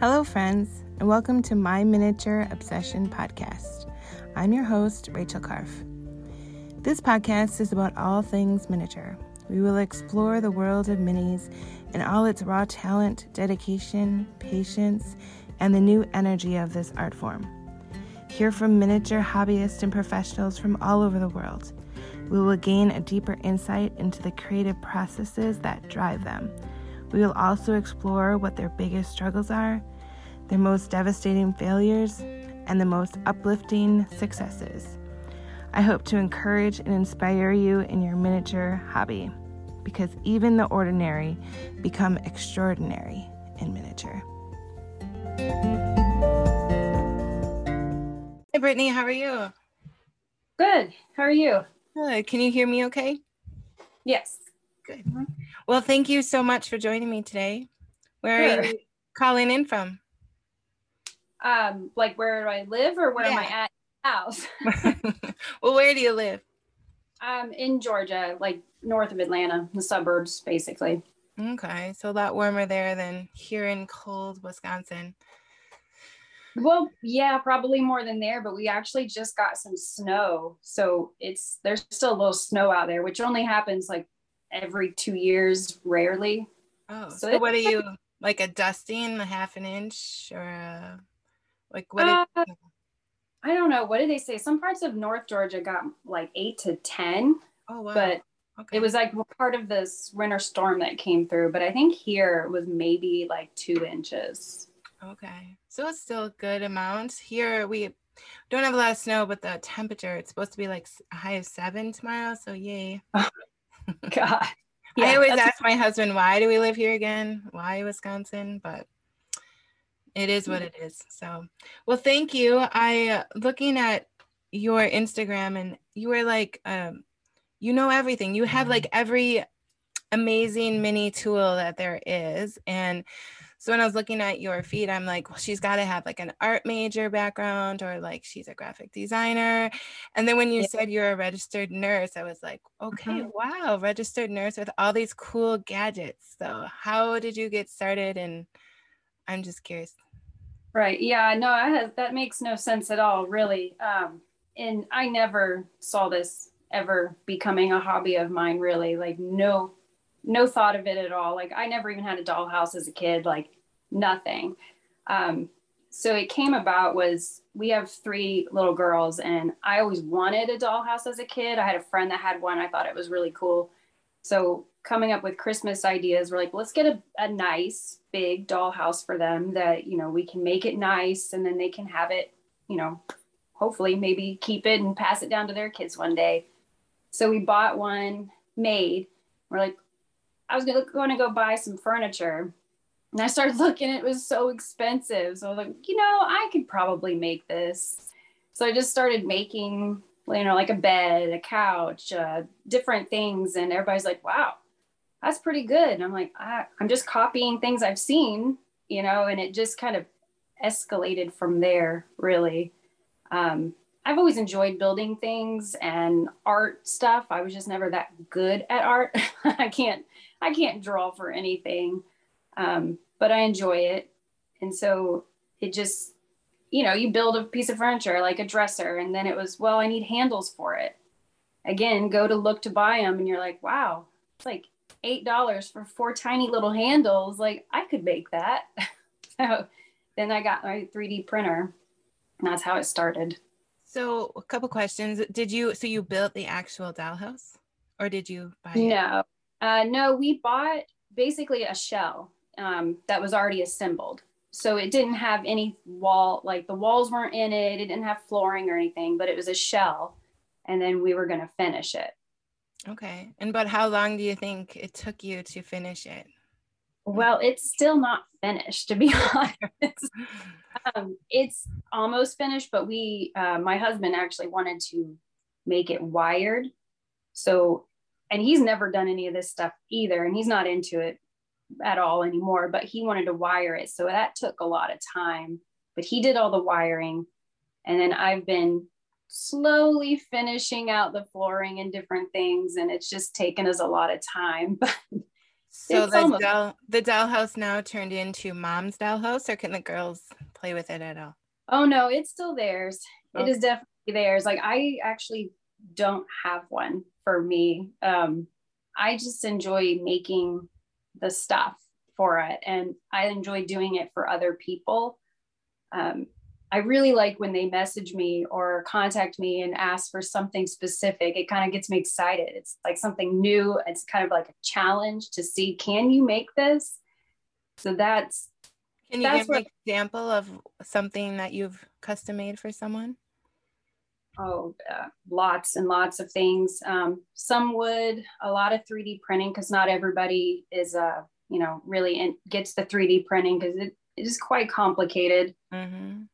Hello, friends, and welcome to my Miniature Obsession podcast. I'm your host, Rachel Karf. This podcast is about all things miniature. We will explore the world of minis and all its raw talent, dedication, patience, and the new energy of this art form. Hear from miniature hobbyists and professionals from all over the world. We will gain a deeper insight into the creative processes that drive them we will also explore what their biggest struggles are, their most devastating failures, and the most uplifting successes. I hope to encourage and inspire you in your miniature hobby because even the ordinary become extraordinary in miniature. Hey, Brittany, how are you? Good. How are you? Good. Can you hear me okay? Yes. Good. Mm-hmm. Well, thank you so much for joining me today. Where sure. are you calling in from? Um, like where do I live or where yeah. am I at house? well, where do you live? Um, in Georgia, like north of Atlanta, the suburbs, basically. Okay, so a lot warmer there than here in cold Wisconsin. Well, yeah, probably more than there, but we actually just got some snow. So it's there's still a little snow out there, which only happens like every two years, rarely. Oh, so, so what are you like a dusting, a half an inch, or a, like what? Uh, I don't know. What did they say? Some parts of North Georgia got like eight to ten. Oh wow! But okay. it was like part of this winter storm that came through. But I think here was maybe like two inches. Okay, so it's still a good amount. Here we don't have a lot of snow, but the temperature it's supposed to be like a high of seven tomorrow. So yay! God. Yeah, I always ask my husband, why do we live here again? Why Wisconsin? But it is what it is. So, well, thank you. I uh, looking at your Instagram and you were like, um, you know everything. You have like every amazing mini tool that there is, and so when I was looking at your feed, I'm like, well, she's got to have like an art major background or like she's a graphic designer. And then when you yeah. said you're a registered nurse, I was like, okay, mm-hmm. wow, registered nurse with all these cool gadgets. So how did you get started? And I'm just curious. Right. Yeah. No, I have, that makes no sense at all, really. Um, and I never saw this ever becoming a hobby of mine, really. Like, no no thought of it at all. Like I never even had a dollhouse as a kid, like nothing. Um, so it came about was we have three little girls and I always wanted a dollhouse as a kid. I had a friend that had one. I thought it was really cool. So coming up with Christmas ideas, we're like, let's get a, a nice big dollhouse for them that, you know, we can make it nice and then they can have it, you know, hopefully maybe keep it and pass it down to their kids one day. So we bought one made. We're like, I was going to go buy some furniture. And I started looking, it was so expensive. So I was like, you know, I could probably make this. So I just started making, you know, like a bed, a couch, uh, different things. And everybody's like, wow, that's pretty good. And I'm like, I, I'm just copying things I've seen, you know, and it just kind of escalated from there, really. Um, I've always enjoyed building things and art stuff. I was just never that good at art. I can't I can't draw for anything, um, but I enjoy it. And so it just, you know, you build a piece of furniture like a dresser, and then it was, well, I need handles for it. Again, go to look to buy them, and you're like, wow, it's like eight dollars for four tiny little handles. Like I could make that. so then I got my 3D printer. And that's how it started. So a couple questions. Did you so you built the actual dollhouse or did you buy it? No. Uh, no, we bought basically a shell um, that was already assembled. So it didn't have any wall, like the walls weren't in it. It didn't have flooring or anything, but it was a shell. And then we were going to finish it. Okay. And but how long do you think it took you to finish it? Well, it's still not finished, to be honest. um, it's almost finished, but we, uh, my husband actually wanted to make it wired. So, and he's never done any of this stuff either, and he's not into it at all anymore, but he wanted to wire it. So that took a lot of time, but he did all the wiring. And then I've been slowly finishing out the flooring and different things, and it's just taken us a lot of time. But So the almost- doll, the dollhouse now turned into mom's dollhouse, or can the girls play with it at all? Oh no, it's still theirs. It is definitely theirs. Like I actually don't have one for me. Um, I just enjoy making the stuff for it, and I enjoy doing it for other people. Um, I really like when they message me or contact me and ask for something specific. It kind of gets me excited. It's like something new. It's kind of like a challenge to see can you make this? So that's Can you that's give what, an example of something that you've custom made for someone? Oh, uh, lots and lots of things. Um, some wood, a lot of 3D printing because not everybody is, uh, you know, really in, gets the 3D printing because it, it is quite complicated. Mm-hmm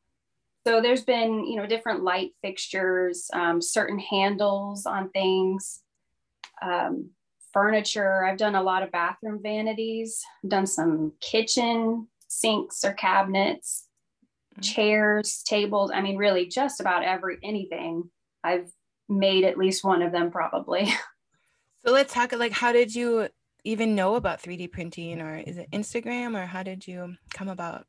so there's been you know different light fixtures um, certain handles on things um, furniture. I've done a lot of bathroom vanities done some kitchen sinks or cabinets mm-hmm. chairs tables i mean really just about every anything. I've made at least one of them probably. So let's talk like how did you even know about 3d printing or is it instagram or how did you come about?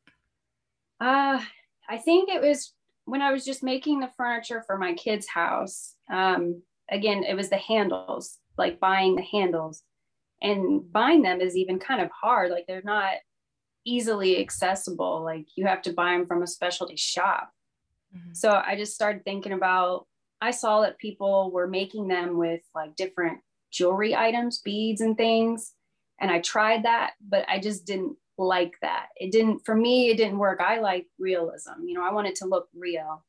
Uh I think it was when I was just making the furniture for my kids' house. Um, again, it was the handles, like buying the handles. And buying them is even kind of hard. Like they're not easily accessible. Like you have to buy them from a specialty shop. Mm-hmm. So I just started thinking about, I saw that people were making them with like different jewelry items, beads and things. And I tried that, but I just didn't like that. It didn't, for me, it didn't work. I like realism. You know, I wanted it to look real.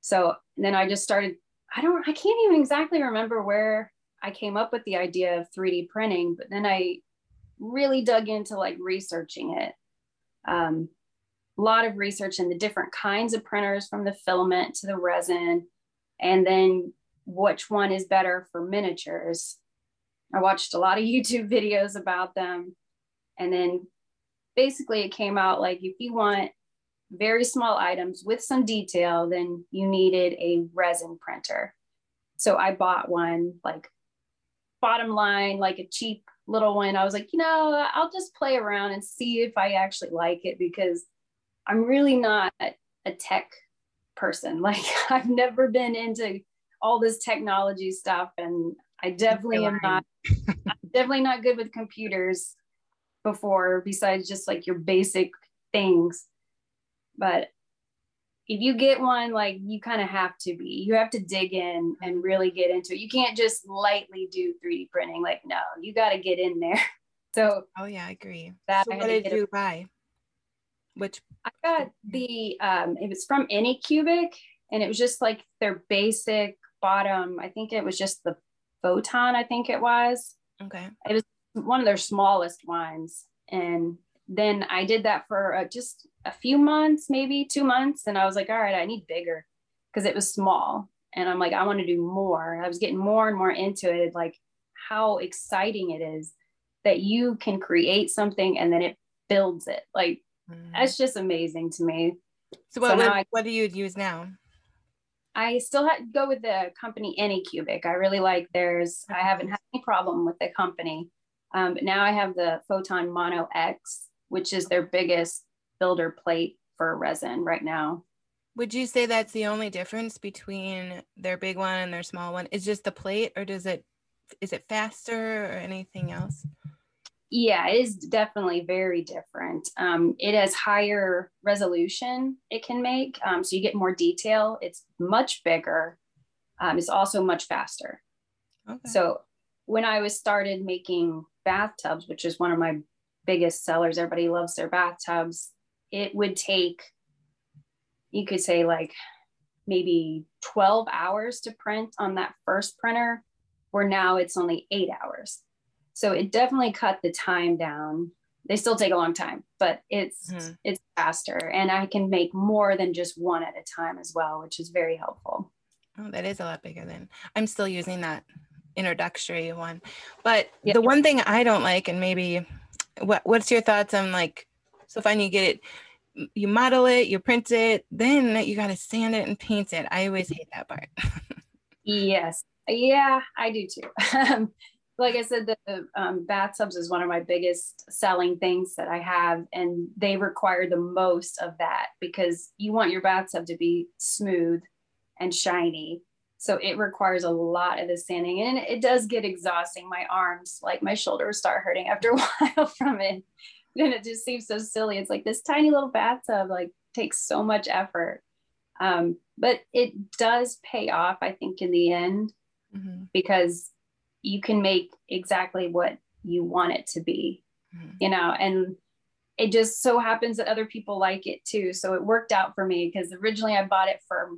So then I just started, I don't, I can't even exactly remember where I came up with the idea of 3D printing, but then I really dug into like researching it. Um, a lot of research in the different kinds of printers from the filament to the resin, and then which one is better for miniatures. I watched a lot of YouTube videos about them and then basically it came out like if you want very small items with some detail, then you needed a resin printer. So I bought one, like bottom line, like a cheap little one. I was like, you know, I'll just play around and see if I actually like it because I'm really not a tech person. Like I've never been into all this technology stuff and I definitely am not I'm definitely not good with computers before besides just like your basic things. But if you get one, like you kind of have to be, you have to dig in and really get into it. You can't just lightly do 3D printing. Like, no, you got to get in there. So, oh, yeah, I agree. That so what did you a, buy? Which I got the, um, it was from Anycubic and it was just like their basic bottom. I think it was just the photon, I think it was. Okay. It was one of their smallest ones. And then I did that for uh, just a few months, maybe two months. And I was like, all right, I need bigger because it was small. And I'm like, I want to do more. I was getting more and more into it, like how exciting it is that you can create something and then it builds it. Like mm. that's just amazing to me. So what, so what, I, what do you use now? I still had go with the company Anycubic. I really like theirs. I haven't had any problem with the company. Um, but now I have the Photon Mono X, which is their biggest builder plate for resin right now. Would you say that's the only difference between their big one and their small one? Is just the plate, or does it is it faster or anything else? Yeah, it is definitely very different. Um, it has higher resolution it can make, um, so you get more detail. It's much bigger. Um, it's also much faster. Okay. So when I was started making bathtubs, which is one of my biggest sellers. Everybody loves their bathtubs. It would take, you could say, like maybe 12 hours to print on that first printer, where now it's only eight hours. So it definitely cut the time down. They still take a long time, but it's mm-hmm. it's faster, and I can make more than just one at a time as well, which is very helpful. Oh, that is a lot bigger than I'm still using that introductory one. But the one thing I don't like, and maybe what what's your thoughts on like so fine you get it, you model it, you print it, then you got to sand it and paint it. I always hate that part. yes. Yeah, I do too. like I said, the um, bathtubs is one of my biggest selling things that I have, and they require the most of that because you want your bathtub to be smooth and shiny. So it requires a lot of the sanding, and it does get exhausting. My arms, like my shoulders, start hurting after a while from it, and it just seems so silly. It's like this tiny little bathtub, like takes so much effort, um, but it does pay off. I think in the end, mm-hmm. because you can make exactly what you want it to be mm-hmm. you know and it just so happens that other people like it too so it worked out for me because originally i bought it for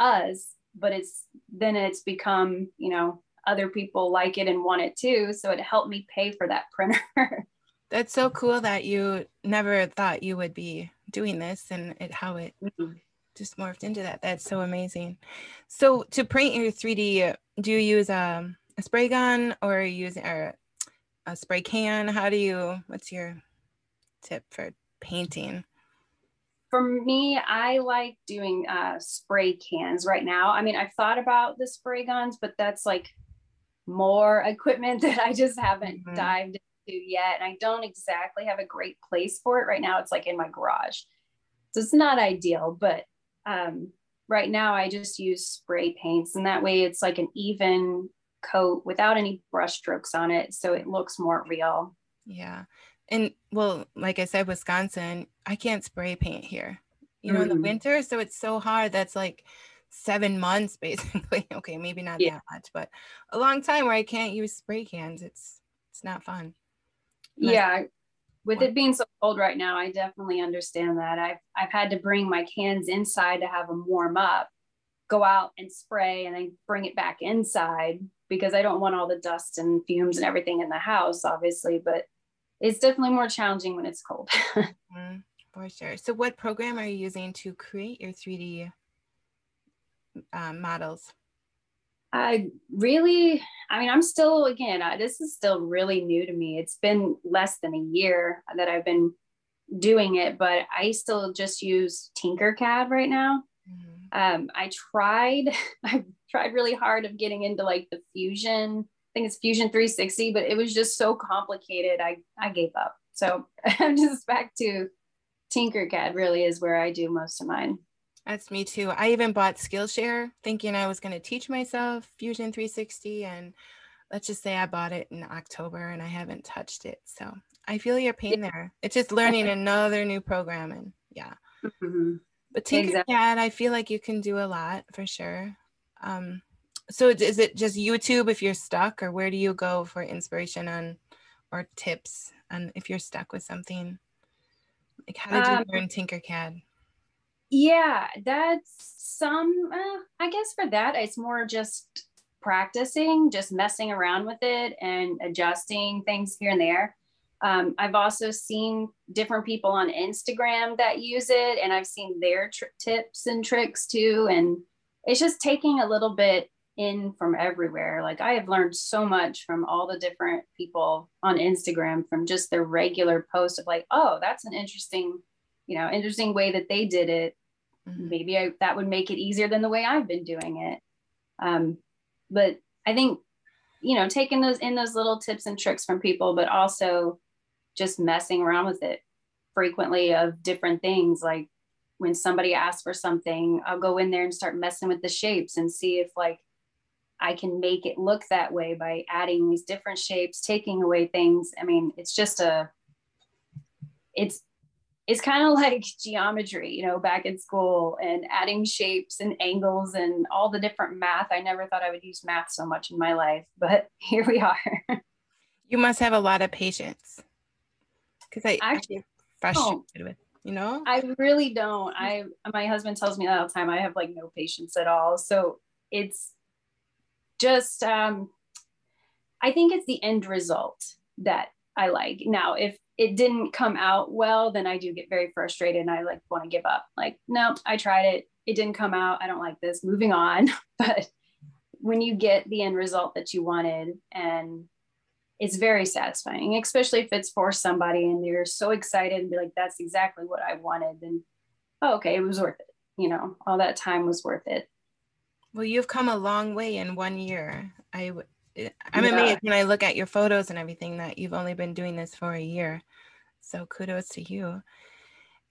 us but it's then it's become you know other people like it and want it too so it helped me pay for that printer that's so cool that you never thought you would be doing this and it how it mm-hmm. just morphed into that that's so amazing so to print your 3d do you use um a spray gun or using or a spray can? How do you? What's your tip for painting? For me, I like doing uh, spray cans right now. I mean, I've thought about the spray guns, but that's like more equipment that I just haven't mm-hmm. dived into yet. And I don't exactly have a great place for it right now. It's like in my garage. So it's not ideal, but um, right now I just use spray paints and that way it's like an even coat without any brush strokes on it so it looks more real yeah and well like i said wisconsin i can't spray paint here you know mm. in the mm. winter so it's so hard that's like seven months basically okay maybe not yeah. that much but a long time where i can't use spray cans it's it's not fun yeah with it being so cold right now i definitely understand that i've i've had to bring my cans inside to have them warm up go out and spray and then bring it back inside because I don't want all the dust and fumes and everything in the house, obviously, but it's definitely more challenging when it's cold. mm, for sure. So, what program are you using to create your 3D um, models? I really, I mean, I'm still, again, I, this is still really new to me. It's been less than a year that I've been doing it, but I still just use Tinkercad right now. Mm-hmm. Um, I tried, I tried really hard of getting into like the fusion i think it's fusion 360 but it was just so complicated i i gave up so i'm just back to tinkercad really is where i do most of mine that's me too i even bought skillshare thinking i was going to teach myself fusion 360 and let's just say i bought it in october and i haven't touched it so i feel your pain there it's just learning another new program and yeah mm-hmm. but tinkercad exactly. i feel like you can do a lot for sure um, so is it just YouTube if you're stuck, or where do you go for inspiration on or tips on if you're stuck with something? Like how did you um, learn Tinkercad? Yeah, that's some. Uh, I guess for that, it's more just practicing, just messing around with it and adjusting things here and there. Um, I've also seen different people on Instagram that use it, and I've seen their tips and tricks too. And it's just taking a little bit in from everywhere. Like I have learned so much from all the different people on Instagram from just their regular post of like, oh, that's an interesting, you know, interesting way that they did it. Mm-hmm. Maybe I, that would make it easier than the way I've been doing it. Um, but I think, you know, taking those in those little tips and tricks from people, but also just messing around with it frequently of different things like when somebody asks for something, I'll go in there and start messing with the shapes and see if like I can make it look that way by adding these different shapes, taking away things. I mean, it's just a it's it's kind of like geometry, you know, back in school and adding shapes and angles and all the different math. I never thought I would use math so much in my life, but here we are. you must have a lot of patience because I actually frustrated with you know i really don't i my husband tells me that all the time i have like no patience at all so it's just um i think it's the end result that i like now if it didn't come out well then i do get very frustrated and i like want to give up like no i tried it it didn't come out i don't like this moving on but when you get the end result that you wanted and it's very satisfying, especially if it's for somebody and they're so excited and be like, that's exactly what I wanted. Then, oh, okay, it was worth it. You know, all that time was worth it. Well, you've come a long way in one year. I I'm yeah. amazed when I look at your photos and everything that you've only been doing this for a year. So kudos to you.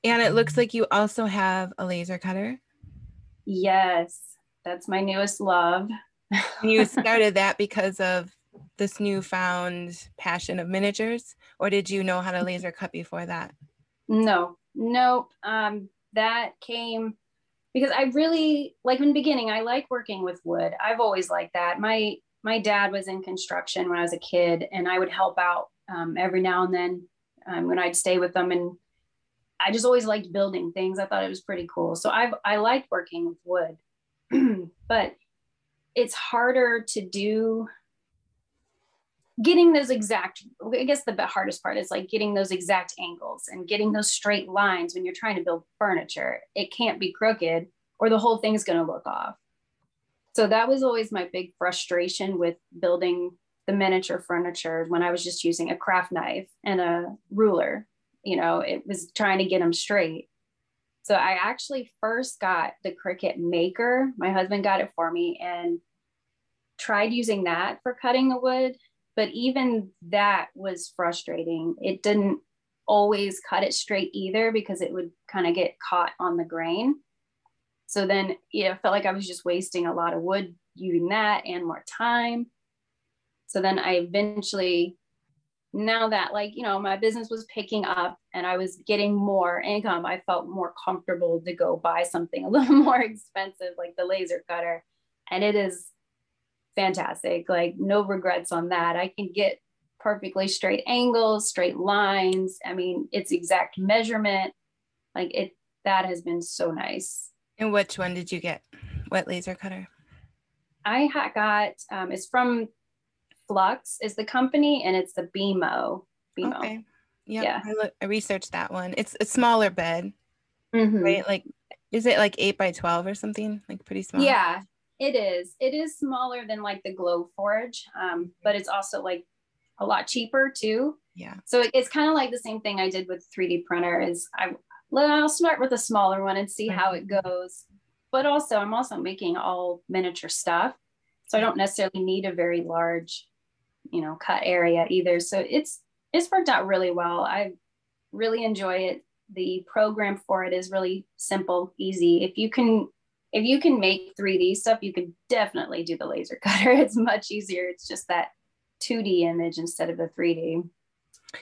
And it looks like you also have a laser cutter. Yes, that's my newest love. you started that because of this newfound passion of miniatures, or did you know how to laser cut before that? No, nope. Um, that came because I really like in the beginning. I like working with wood. I've always liked that. My my dad was in construction when I was a kid, and I would help out um, every now and then um, when I'd stay with them. And I just always liked building things. I thought it was pretty cool. So I've I liked working with wood, but it's harder to do getting those exact i guess the hardest part is like getting those exact angles and getting those straight lines when you're trying to build furniture. It can't be crooked or the whole thing's going to look off. So that was always my big frustration with building the miniature furniture when i was just using a craft knife and a ruler. You know it was trying to get them straight. So i actually first got the cricut maker. My husband got it for me and tried using that for cutting the wood but even that was frustrating. It didn't always cut it straight either because it would kind of get caught on the grain. So then yeah, it felt like I was just wasting a lot of wood using that and more time. So then I eventually, now that like, you know, my business was picking up and I was getting more income, I felt more comfortable to go buy something a little more expensive like the laser cutter. And it is fantastic. Like no regrets on that. I can get perfectly straight angles, straight lines. I mean, it's exact measurement. Like it that has been so nice. And which one did you get? What laser cutter? I got um, it's from Flux is the company and it's the Beamo. Beamo. Okay. Yep. Yeah. I, look, I researched that one. It's a smaller bed, mm-hmm. right? Like, is it like eight by 12 or something? Like pretty small? Yeah. It is. It is smaller than like the Glowforge, um, but it's also like a lot cheaper too. Yeah. So it's kind of like the same thing I did with 3D printer. Is I I'll start with a smaller one and see how it goes. But also, I'm also making all miniature stuff, so I don't necessarily need a very large, you know, cut area either. So it's it's worked out really well. I really enjoy it. The program for it is really simple, easy. If you can if you can make 3D stuff, you can definitely do the laser cutter. It's much easier. It's just that 2D image instead of the 3D.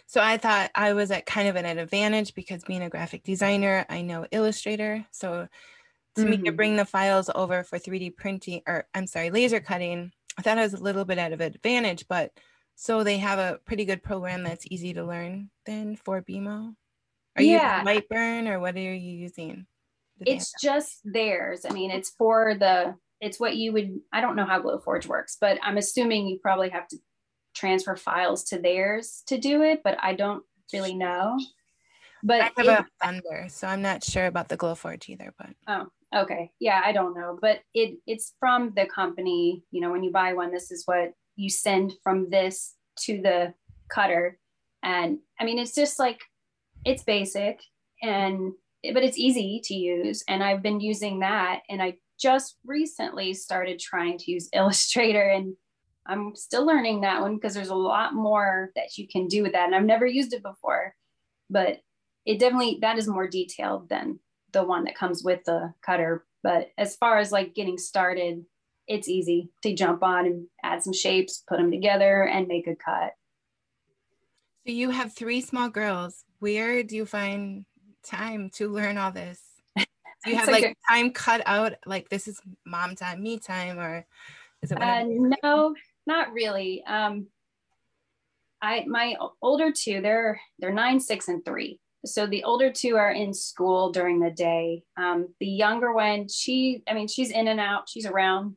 So I thought I was at kind of an advantage because being a graphic designer, I know Illustrator. So to mm-hmm. me to mm-hmm. bring the files over for 3D printing or I'm sorry, laser cutting, I thought I was a little bit out of advantage, but so they have a pretty good program that's easy to learn then for Beamo. Are yeah. you Lightburn or what are you using? It's just theirs. I mean, it's for the it's what you would I don't know how Glowforge works, but I'm assuming you probably have to transfer files to theirs to do it, but I don't really know. But I have it, a Thunder, so I'm not sure about the Glowforge either. But oh, okay, yeah, I don't know, but it it's from the company. You know, when you buy one, this is what you send from this to the cutter, and I mean, it's just like it's basic and but it's easy to use. And I've been using that. And I just recently started trying to use Illustrator and I'm still learning that one because there's a lot more that you can do with that. And I've never used it before, but it definitely, that is more detailed than the one that comes with the cutter. But as far as like getting started, it's easy to jump on and add some shapes, put them together, and make a cut. So you have three small girls. Where do you find time to learn all this? Do you have like, time cut out? Like this is mom time, me time, or is it? Uh, no, not really. Um, I my older two, they're they're nine, six, and three. So the older two are in school during the day. Um, the younger one, she, I mean, she's in and out. She's around.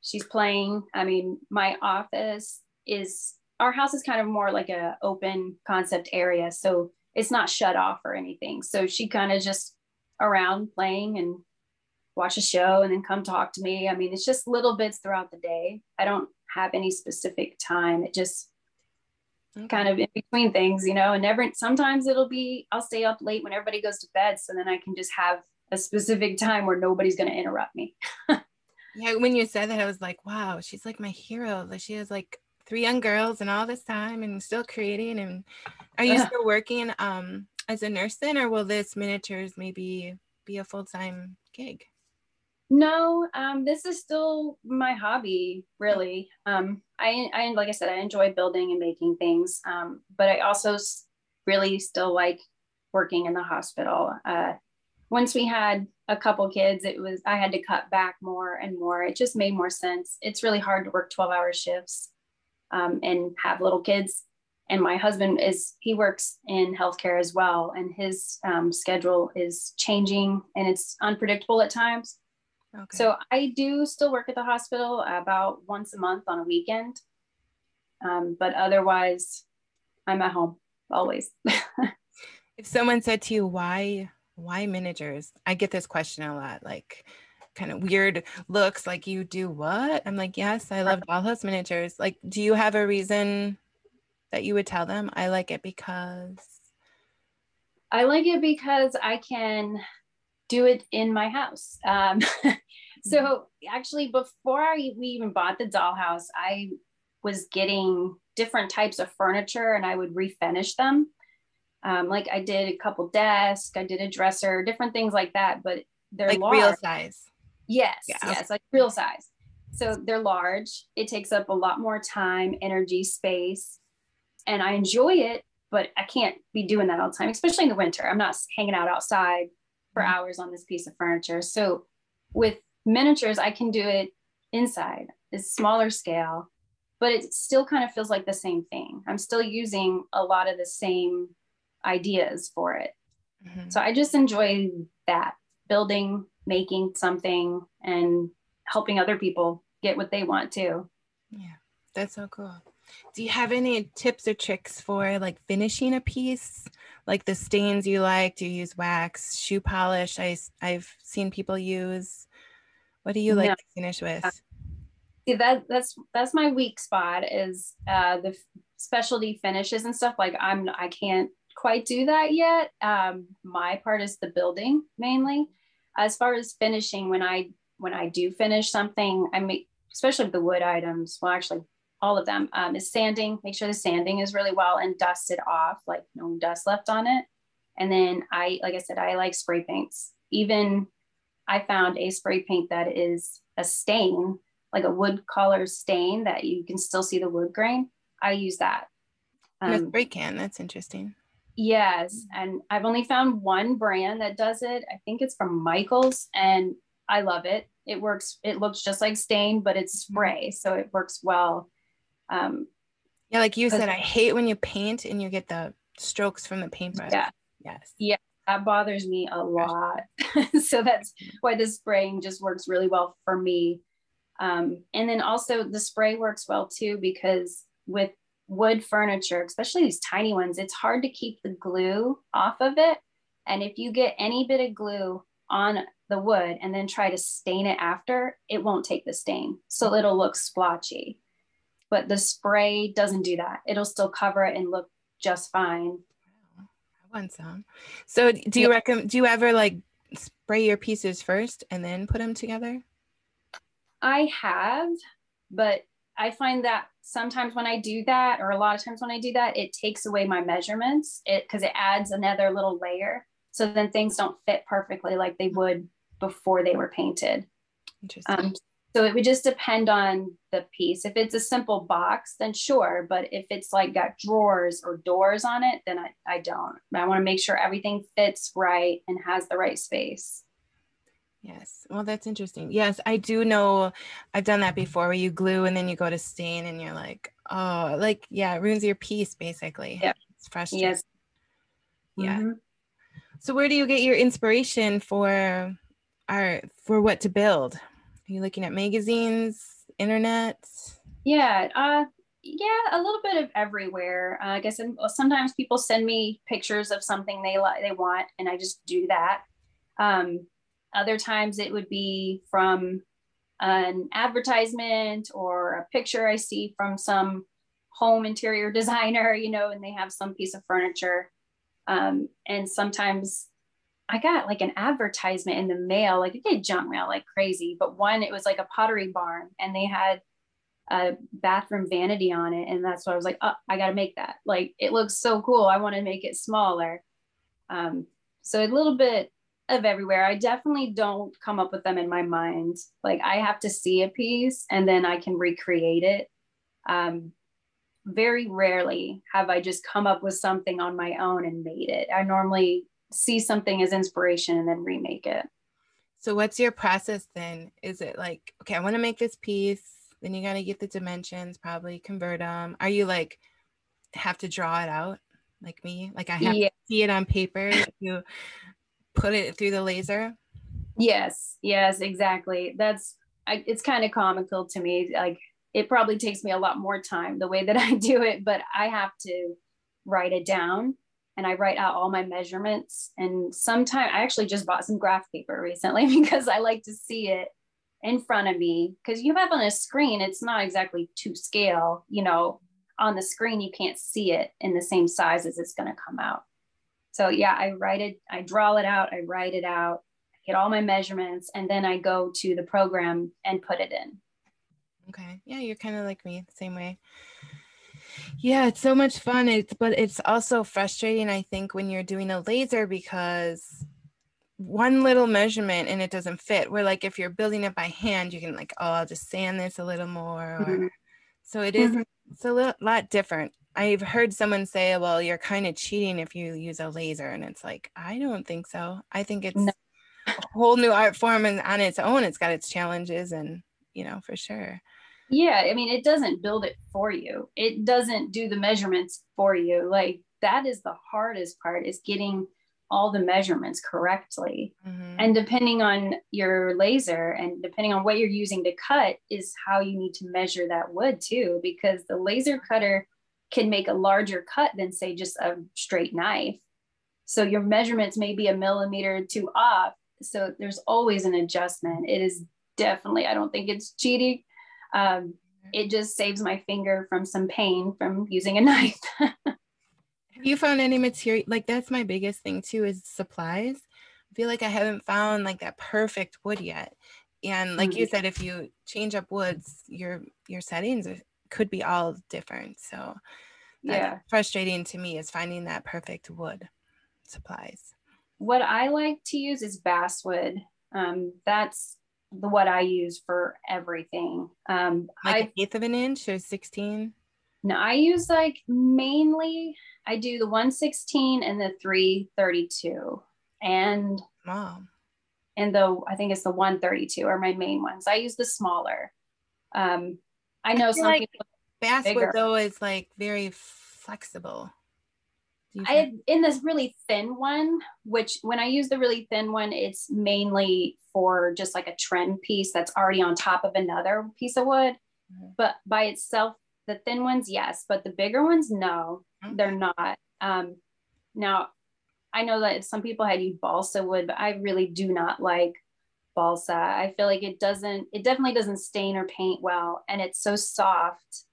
She's playing. I mean, my office is our house is kind of more like a open concept area. So it's not shut off or anything. So she kind of just around playing and watch a show and then come talk to me. I mean, it's just little bits throughout the day. I don't have any specific time. It just okay. kind of in between things, you know, and never sometimes it'll be I'll stay up late when everybody goes to bed. So then I can just have a specific time where nobody's going to interrupt me. Yeah, when you said that, I was like, wow, she's like my hero. Like she has like three young girls and all this time and still creating. And are you still working um as a nurse then, or will this miniatures maybe be a full time gig? No, um, this is still my hobby, really. Um, I, I, like I said, I enjoy building and making things, um, but I also really still like working in the hospital. Uh, once we had a couple kids, it was I had to cut back more and more. It just made more sense. It's really hard to work 12 hour shifts um, and have little kids. And my husband is he works in healthcare as well, and his um, schedule is changing and it's unpredictable at times. Okay. So I do still work at the hospital about once a month on a weekend, um, but otherwise, I'm at home always. if someone said to you, "Why, why managers? I get this question a lot, like kind of weird looks, like you do what? I'm like, yes, I love dollhouse miniatures. Like, do you have a reason that you would tell them? I like it because. I like it because I can do it in my house. Um, so mm-hmm. actually, before I, we even bought the dollhouse, I was getting different types of furniture and I would refinish them. Um, like I did a couple desks, I did a dresser, different things like that, but they're like large. real size. Yes, yeah. yes, like real size. So they're large. It takes up a lot more time, energy, space, and I enjoy it, but I can't be doing that all the time, especially in the winter. I'm not hanging out outside for mm-hmm. hours on this piece of furniture. So with miniatures, I can do it inside. It's smaller scale, but it still kind of feels like the same thing. I'm still using a lot of the same ideas for it. Mm-hmm. So I just enjoy that building, making something, and helping other people get what they want too. Yeah, that's so cool. Do you have any tips or tricks for like finishing a piece? Like the stains you like? Do you use wax, shoe polish? I, I've seen people use. What do you like no. to finish with? See that that's that's my weak spot is uh, the specialty finishes and stuff. Like I'm I can't quite do that yet. Um, my part is the building mainly. As far as finishing, when I when I do finish something, I make especially the wood items. Well, actually, all of them um, is sanding make sure the sanding is really well and dusted off like no dust left on it. And then i like i said i like spray paints. Even i found a spray paint that is a stain like a wood color stain that you can still see the wood grain. I use that. Um, spray can that's interesting yes and i've only found one brand that does it i think it's from michaels and i love it it works it looks just like stain but it's spray so it works well um, yeah, like you said, I hate when you paint and you get the strokes from the paintbrush. Yeah. Yes. Yeah, that bothers me a lot. so that's why the spraying just works really well for me. Um, and then also the spray works well too because with wood furniture, especially these tiny ones, it's hard to keep the glue off of it. And if you get any bit of glue on the wood and then try to stain it after, it won't take the stain. So it'll look splotchy but the spray doesn't do that. It'll still cover it and look just fine. I want some. So do you yeah. recommend, do you ever like spray your pieces first and then put them together? I have, but I find that sometimes when I do that, or a lot of times when I do that, it takes away my measurements it because it adds another little layer. So then things don't fit perfectly like they would before they were painted. Interesting. Um, so it would just depend on the piece. If it's a simple box, then sure. But if it's like got drawers or doors on it, then I, I don't. I want to make sure everything fits right and has the right space. Yes. Well, that's interesting. Yes, I do know I've done that before where you glue and then you go to stain and you're like, oh, like, yeah, it ruins your piece basically. Yeah. It's frustrating. Yes. Yeah. Mm-hmm. So where do you get your inspiration for art for what to build? Are you looking at magazines, internet? Yeah, uh, yeah, a little bit of everywhere. Uh, I guess sometimes people send me pictures of something they like, they want, and I just do that. Um, other times it would be from an advertisement or a picture I see from some home interior designer, you know, and they have some piece of furniture. Um, and sometimes I got like an advertisement in the mail, like it did junk mail like crazy, but one, it was like a pottery barn and they had a bathroom vanity on it. And that's why I was like, oh, I got to make that. Like it looks so cool. I want to make it smaller. Um, so a little bit of everywhere. I definitely don't come up with them in my mind. Like I have to see a piece and then I can recreate it. Um, very rarely have I just come up with something on my own and made it. I normally see something as inspiration and then remake it. So what's your process then? Is it like, okay, I want to make this piece, then you got to get the dimensions, probably convert them. Are you like have to draw it out like me? Like I have yeah. to see it on paper to put it through the laser? Yes, yes, exactly. That's I, it's kind of comical to me. Like it probably takes me a lot more time the way that I do it, but I have to write it down and I write out all my measurements. And sometimes I actually just bought some graph paper recently because I like to see it in front of me. Because you have on a screen, it's not exactly to scale, you know, on the screen, you can't see it in the same size as it's going to come out. So, yeah, I write it, I draw it out, I write it out, get all my measurements, and then I go to the program and put it in. Okay. Yeah, you're kind of like me, same way. Yeah, it's so much fun. It's but it's also frustrating, I think, when you're doing a laser because one little measurement and it doesn't fit. Where like if you're building it by hand, you can like, oh, I'll just sand this a little more. Or, mm-hmm. So it is, mm-hmm. it's a little, lot different. I've heard someone say, well, you're kind of cheating if you use a laser. And it's like, I don't think so. I think it's no. a whole new art form and on its own, it's got its challenges and, you know, for sure. Yeah, I mean, it doesn't build it for you. It doesn't do the measurements for you. Like that is the hardest part is getting all the measurements correctly. Mm-hmm. And depending on your laser and depending on what you're using to cut is how you need to measure that wood too because the laser cutter can make a larger cut than say just a straight knife. So your measurements may be a millimeter or two off. So there's always an adjustment. It is definitely, I don't think it's cheating um, it just saves my finger from some pain from using a knife. Have you found any material? Like that's my biggest thing too is supplies. I feel like I haven't found like that perfect wood yet. And like mm-hmm. you said, if you change up woods, your your settings could be all different. So yeah, frustrating to me is finding that perfect wood supplies. What I like to use is basswood. Um, that's the what I use for everything. Um, like I, eighth of an inch or 16? No, I use like mainly I do the 116 and the 332. And wow. And the I think it's the 132 are my main ones. I use the smaller. Um, I know I some like people basswood though is like very flexible. I in this really thin one, which when I use the really thin one, it's mainly for just like a trend piece that's already on top of another piece of wood. Mm-hmm. But by itself, the thin ones, yes, but the bigger ones, no, mm-hmm. they're not. Um, now, I know that some people had used balsa wood, but I really do not like balsa. I feel like it doesn't, it definitely doesn't stain or paint well, and it's so soft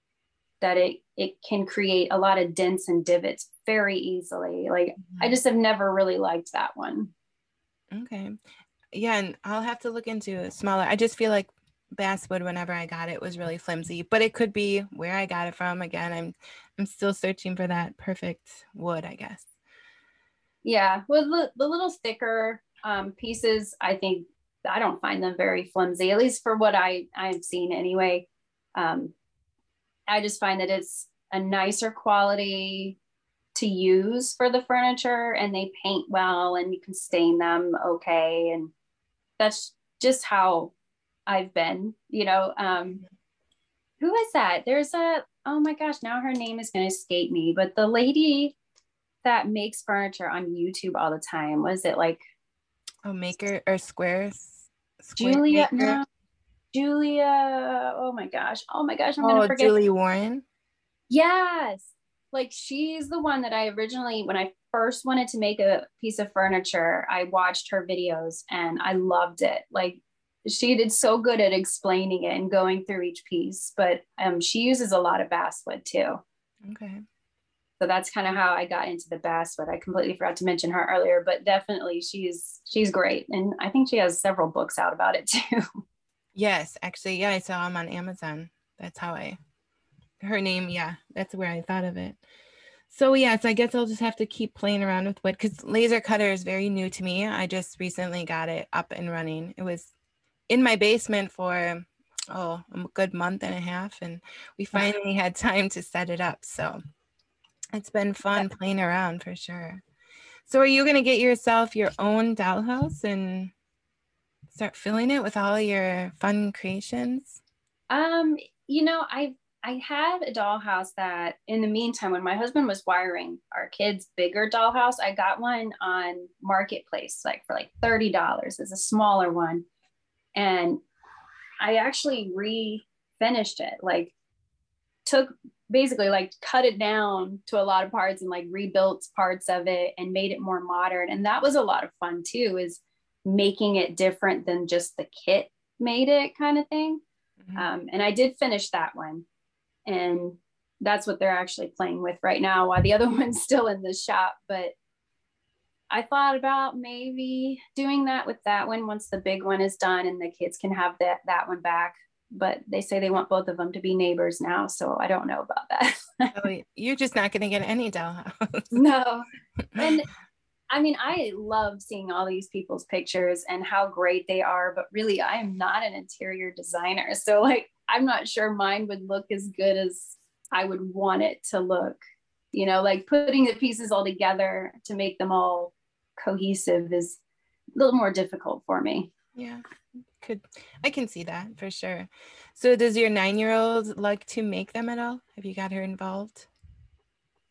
that it it can create a lot of dents and divots very easily. Like mm-hmm. I just have never really liked that one. Okay. Yeah, and I'll have to look into a smaller. I just feel like basswood whenever I got it was really flimsy, but it could be where I got it from. Again, I'm I'm still searching for that perfect wood, I guess. Yeah, well, the, the little thicker um, pieces, I think I don't find them very flimsy, at least for what I I've seen anyway. Um, I just find that it's a nicer quality to use for the furniture and they paint well and you can stain them okay. And that's just how I've been, you know. Um, who is that? There's a, oh my gosh, now her name is going to escape me, but the lady that makes furniture on YouTube all the time, was it like? Oh, Maker or Squares? Julia, no, Julia. Oh my gosh. Oh my gosh. I'm gonna oh, forget. Julie Warren. Yes. Like she's the one that I originally, when I first wanted to make a piece of furniture, I watched her videos and I loved it. Like she did so good at explaining it and going through each piece, but um, she uses a lot of basswood too. Okay. So that's kind of how I got into the bass. But I completely forgot to mention her earlier, but definitely she's she's great, and I think she has several books out about it too. Yes, actually, yeah, I saw them on Amazon. That's how I her name. Yeah, that's where I thought of it. So yes, I guess I'll just have to keep playing around with wood because laser cutter is very new to me. I just recently got it up and running. It was in my basement for oh a good month and a half, and we finally had time to set it up. So it's been fun playing around for sure. So are you gonna get yourself your own dollhouse and start filling it with all your fun creations? Um, you know, I I had a dollhouse that in the meantime, when my husband was wiring our kids' bigger dollhouse, I got one on Marketplace, like for like $30 as a smaller one. And I actually refinished it, like took basically like cut it down to a lot of parts and like rebuilt parts of it and made it more modern. And that was a lot of fun too, is making it different than just the kit made it kind of thing. Mm-hmm. Um, and I did finish that one and that's what they're actually playing with right now while the other one's still in the shop but i thought about maybe doing that with that one once the big one is done and the kids can have that that one back but they say they want both of them to be neighbors now so i don't know about that oh, you're just not going to get any dollhouse no and I mean, I love seeing all these people's pictures and how great they are, but really, I am not an interior designer. So, like, I'm not sure mine would look as good as I would want it to look. You know, like putting the pieces all together to make them all cohesive is a little more difficult for me. Yeah, could I can see that for sure. So, does your nine year old like to make them at all? Have you got her involved?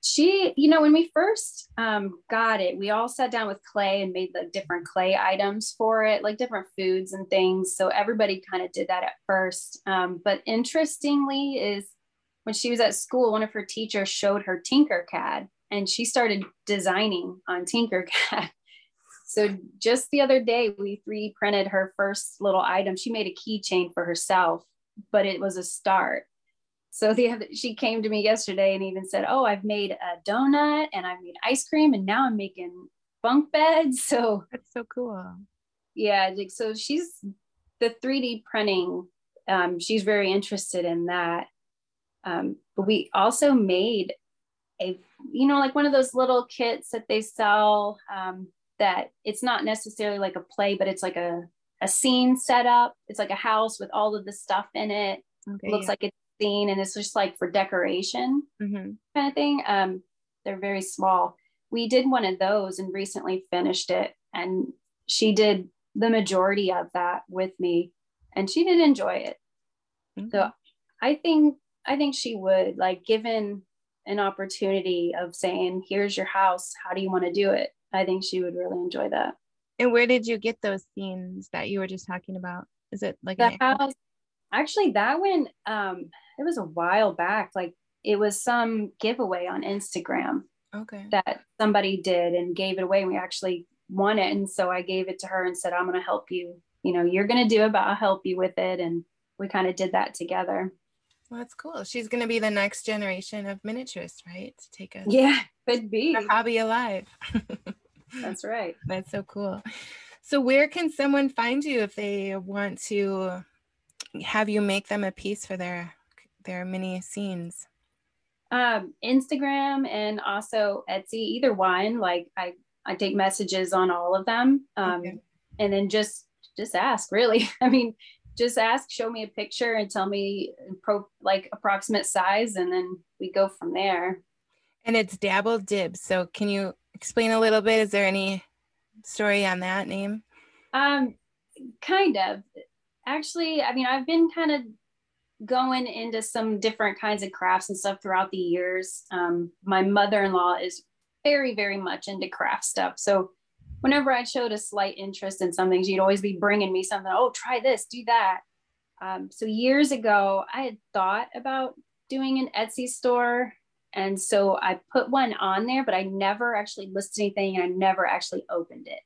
she you know when we first um, got it we all sat down with clay and made the different clay items for it like different foods and things so everybody kind of did that at first um, but interestingly is when she was at school one of her teachers showed her tinkercad and she started designing on tinkercad so just the other day we 3D printed her first little item she made a keychain for herself but it was a start so the she came to me yesterday and even said, "Oh, I've made a donut and I've made ice cream and now I'm making bunk beds." So that's so cool. Yeah, so she's the 3D printing. Um, she's very interested in that. Um, but we also made a, you know, like one of those little kits that they sell. Um, that it's not necessarily like a play, but it's like a a scene set up. It's like a house with all of the stuff in it. Okay, looks yeah. like it's scene and it's just like for decoration mm-hmm. kind of thing. Um, they're very small. We did one of those and recently finished it, and she did the majority of that with me, and she did enjoy it. Mm-hmm. So I think I think she would like given an opportunity of saying, "Here's your house. How do you want to do it?" I think she would really enjoy that. And where did you get those scenes that you were just talking about? Is it like the house? Actually, that one um, it was a while back. Like it was some giveaway on Instagram. Okay. That somebody did and gave it away. And we actually won it. And so I gave it to her and said, I'm going to help you. You know, you're going to do it, but I'll help you with it. And we kind of did that together. Well, that's cool. She's going to be the next generation of miniaturists, right? To take a yeah, could be a hobby alive. that's right. That's so cool. So, where can someone find you if they want to have you make them a piece for their their mini scenes? Um, Instagram and also Etsy, either one. Like I, I take messages on all of them. Um, okay. and then just, just ask really. I mean, just ask, show me a picture and tell me pro like approximate size. And then we go from there. And it's Dabble Dibs. So can you explain a little bit? Is there any story on that name? Um, kind of. Actually, I mean, I've been kind of going into some different kinds of crafts and stuff throughout the years. Um, my mother-in-law is very, very much into craft stuff. So whenever I showed a slight interest in something, she'd always be bringing me something. Oh, try this, do that. Um, so years ago, I had thought about doing an Etsy store. And so I put one on there, but I never actually listed anything and I never actually opened it.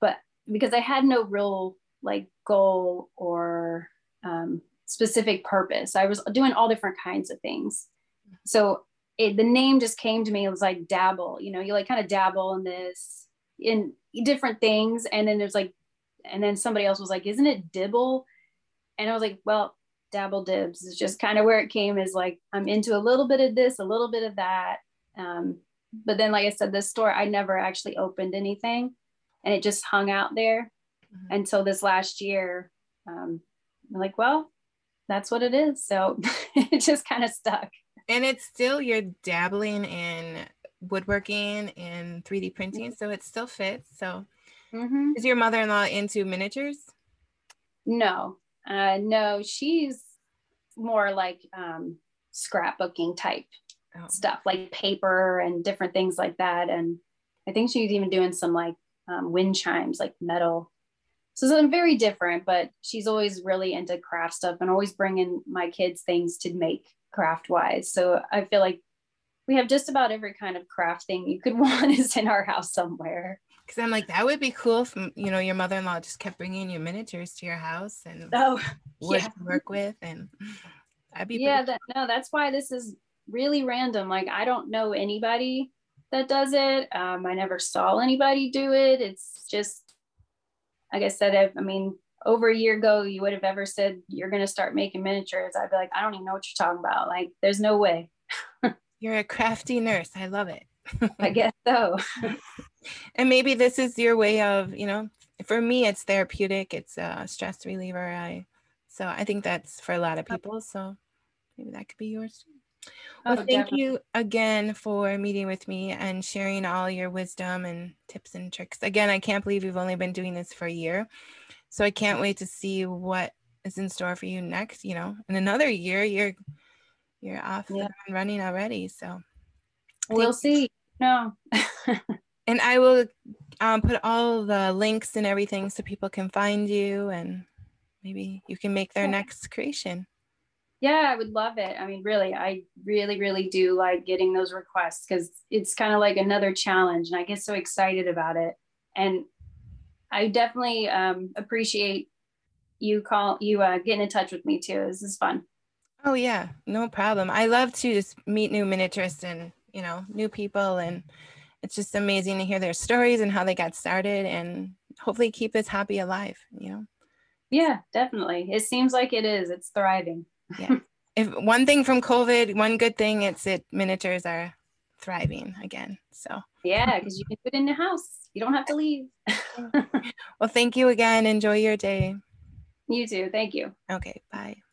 But because I had no real like goal or um, specific purpose. I was doing all different kinds of things. So it, the name just came to me. It was like dabble, you know, you like kind of dabble in this in different things. And then there's like, and then somebody else was like, isn't it dibble? And I was like, well, dabble dibs is just kind of where it came is like, I'm into a little bit of this, a little bit of that. Um, but then, like I said, this store, I never actually opened anything and it just hung out there mm-hmm. until this last year. Um, I'm like, well, that's what it is. So it just kind of stuck. And it's still you're dabbling in woodworking and 3D printing, so it still fits. So mm-hmm. is your mother-in-law into miniatures? No, uh, no, she's more like um, scrapbooking type oh. stuff, like paper and different things like that. And I think she's even doing some like um, wind chimes, like metal. So something very different, but she's always really into craft stuff and always bringing my kids things to make craft wise. So I feel like we have just about every kind of craft thing you could want is in our house somewhere. Because I'm like, that would be cool if you know your mother-in-law just kept bringing you miniatures to your house and oh, would yeah. work with, and I'd be yeah. That, no, that's why this is really random. Like I don't know anybody that does it. Um, I never saw anybody do it. It's just, like I said, I, I mean, over a year ago, you would have ever said you're going to start making miniatures. I'd be like, I don't even know what you're talking about. Like, there's no way. you're a crafty nurse. I love it. I guess so. and maybe this is your way of, you know, for me, it's therapeutic. It's a stress reliever. I, so I think that's for a lot of people. So maybe that could be yours. Oh, well, oh, thank definitely. you again for meeting with me and sharing all your wisdom and tips and tricks. Again, I can't believe you've only been doing this for a year. So I can't wait to see what is in store for you next. You know, in another year, you're you're off yeah. and running already. So we'll see. No. and I will um, put all the links and everything so people can find you and maybe you can make their next creation. Yeah, I would love it. I mean, really, I really, really do like getting those requests because it's kind of like another challenge and I get so excited about it. And I definitely um, appreciate you call you uh, getting in touch with me too. This is fun. Oh yeah, no problem. I love to just meet new miniaturists and you know new people, and it's just amazing to hear their stories and how they got started, and hopefully keep this hobby alive. You know. Yeah, definitely. It seems like it is. It's thriving. yeah. If one thing from COVID, one good thing, it's it miniatures are thriving again. So yeah, because you can put it in the house. You don't have to leave. well, thank you again. Enjoy your day. You too. Thank you. Okay. Bye.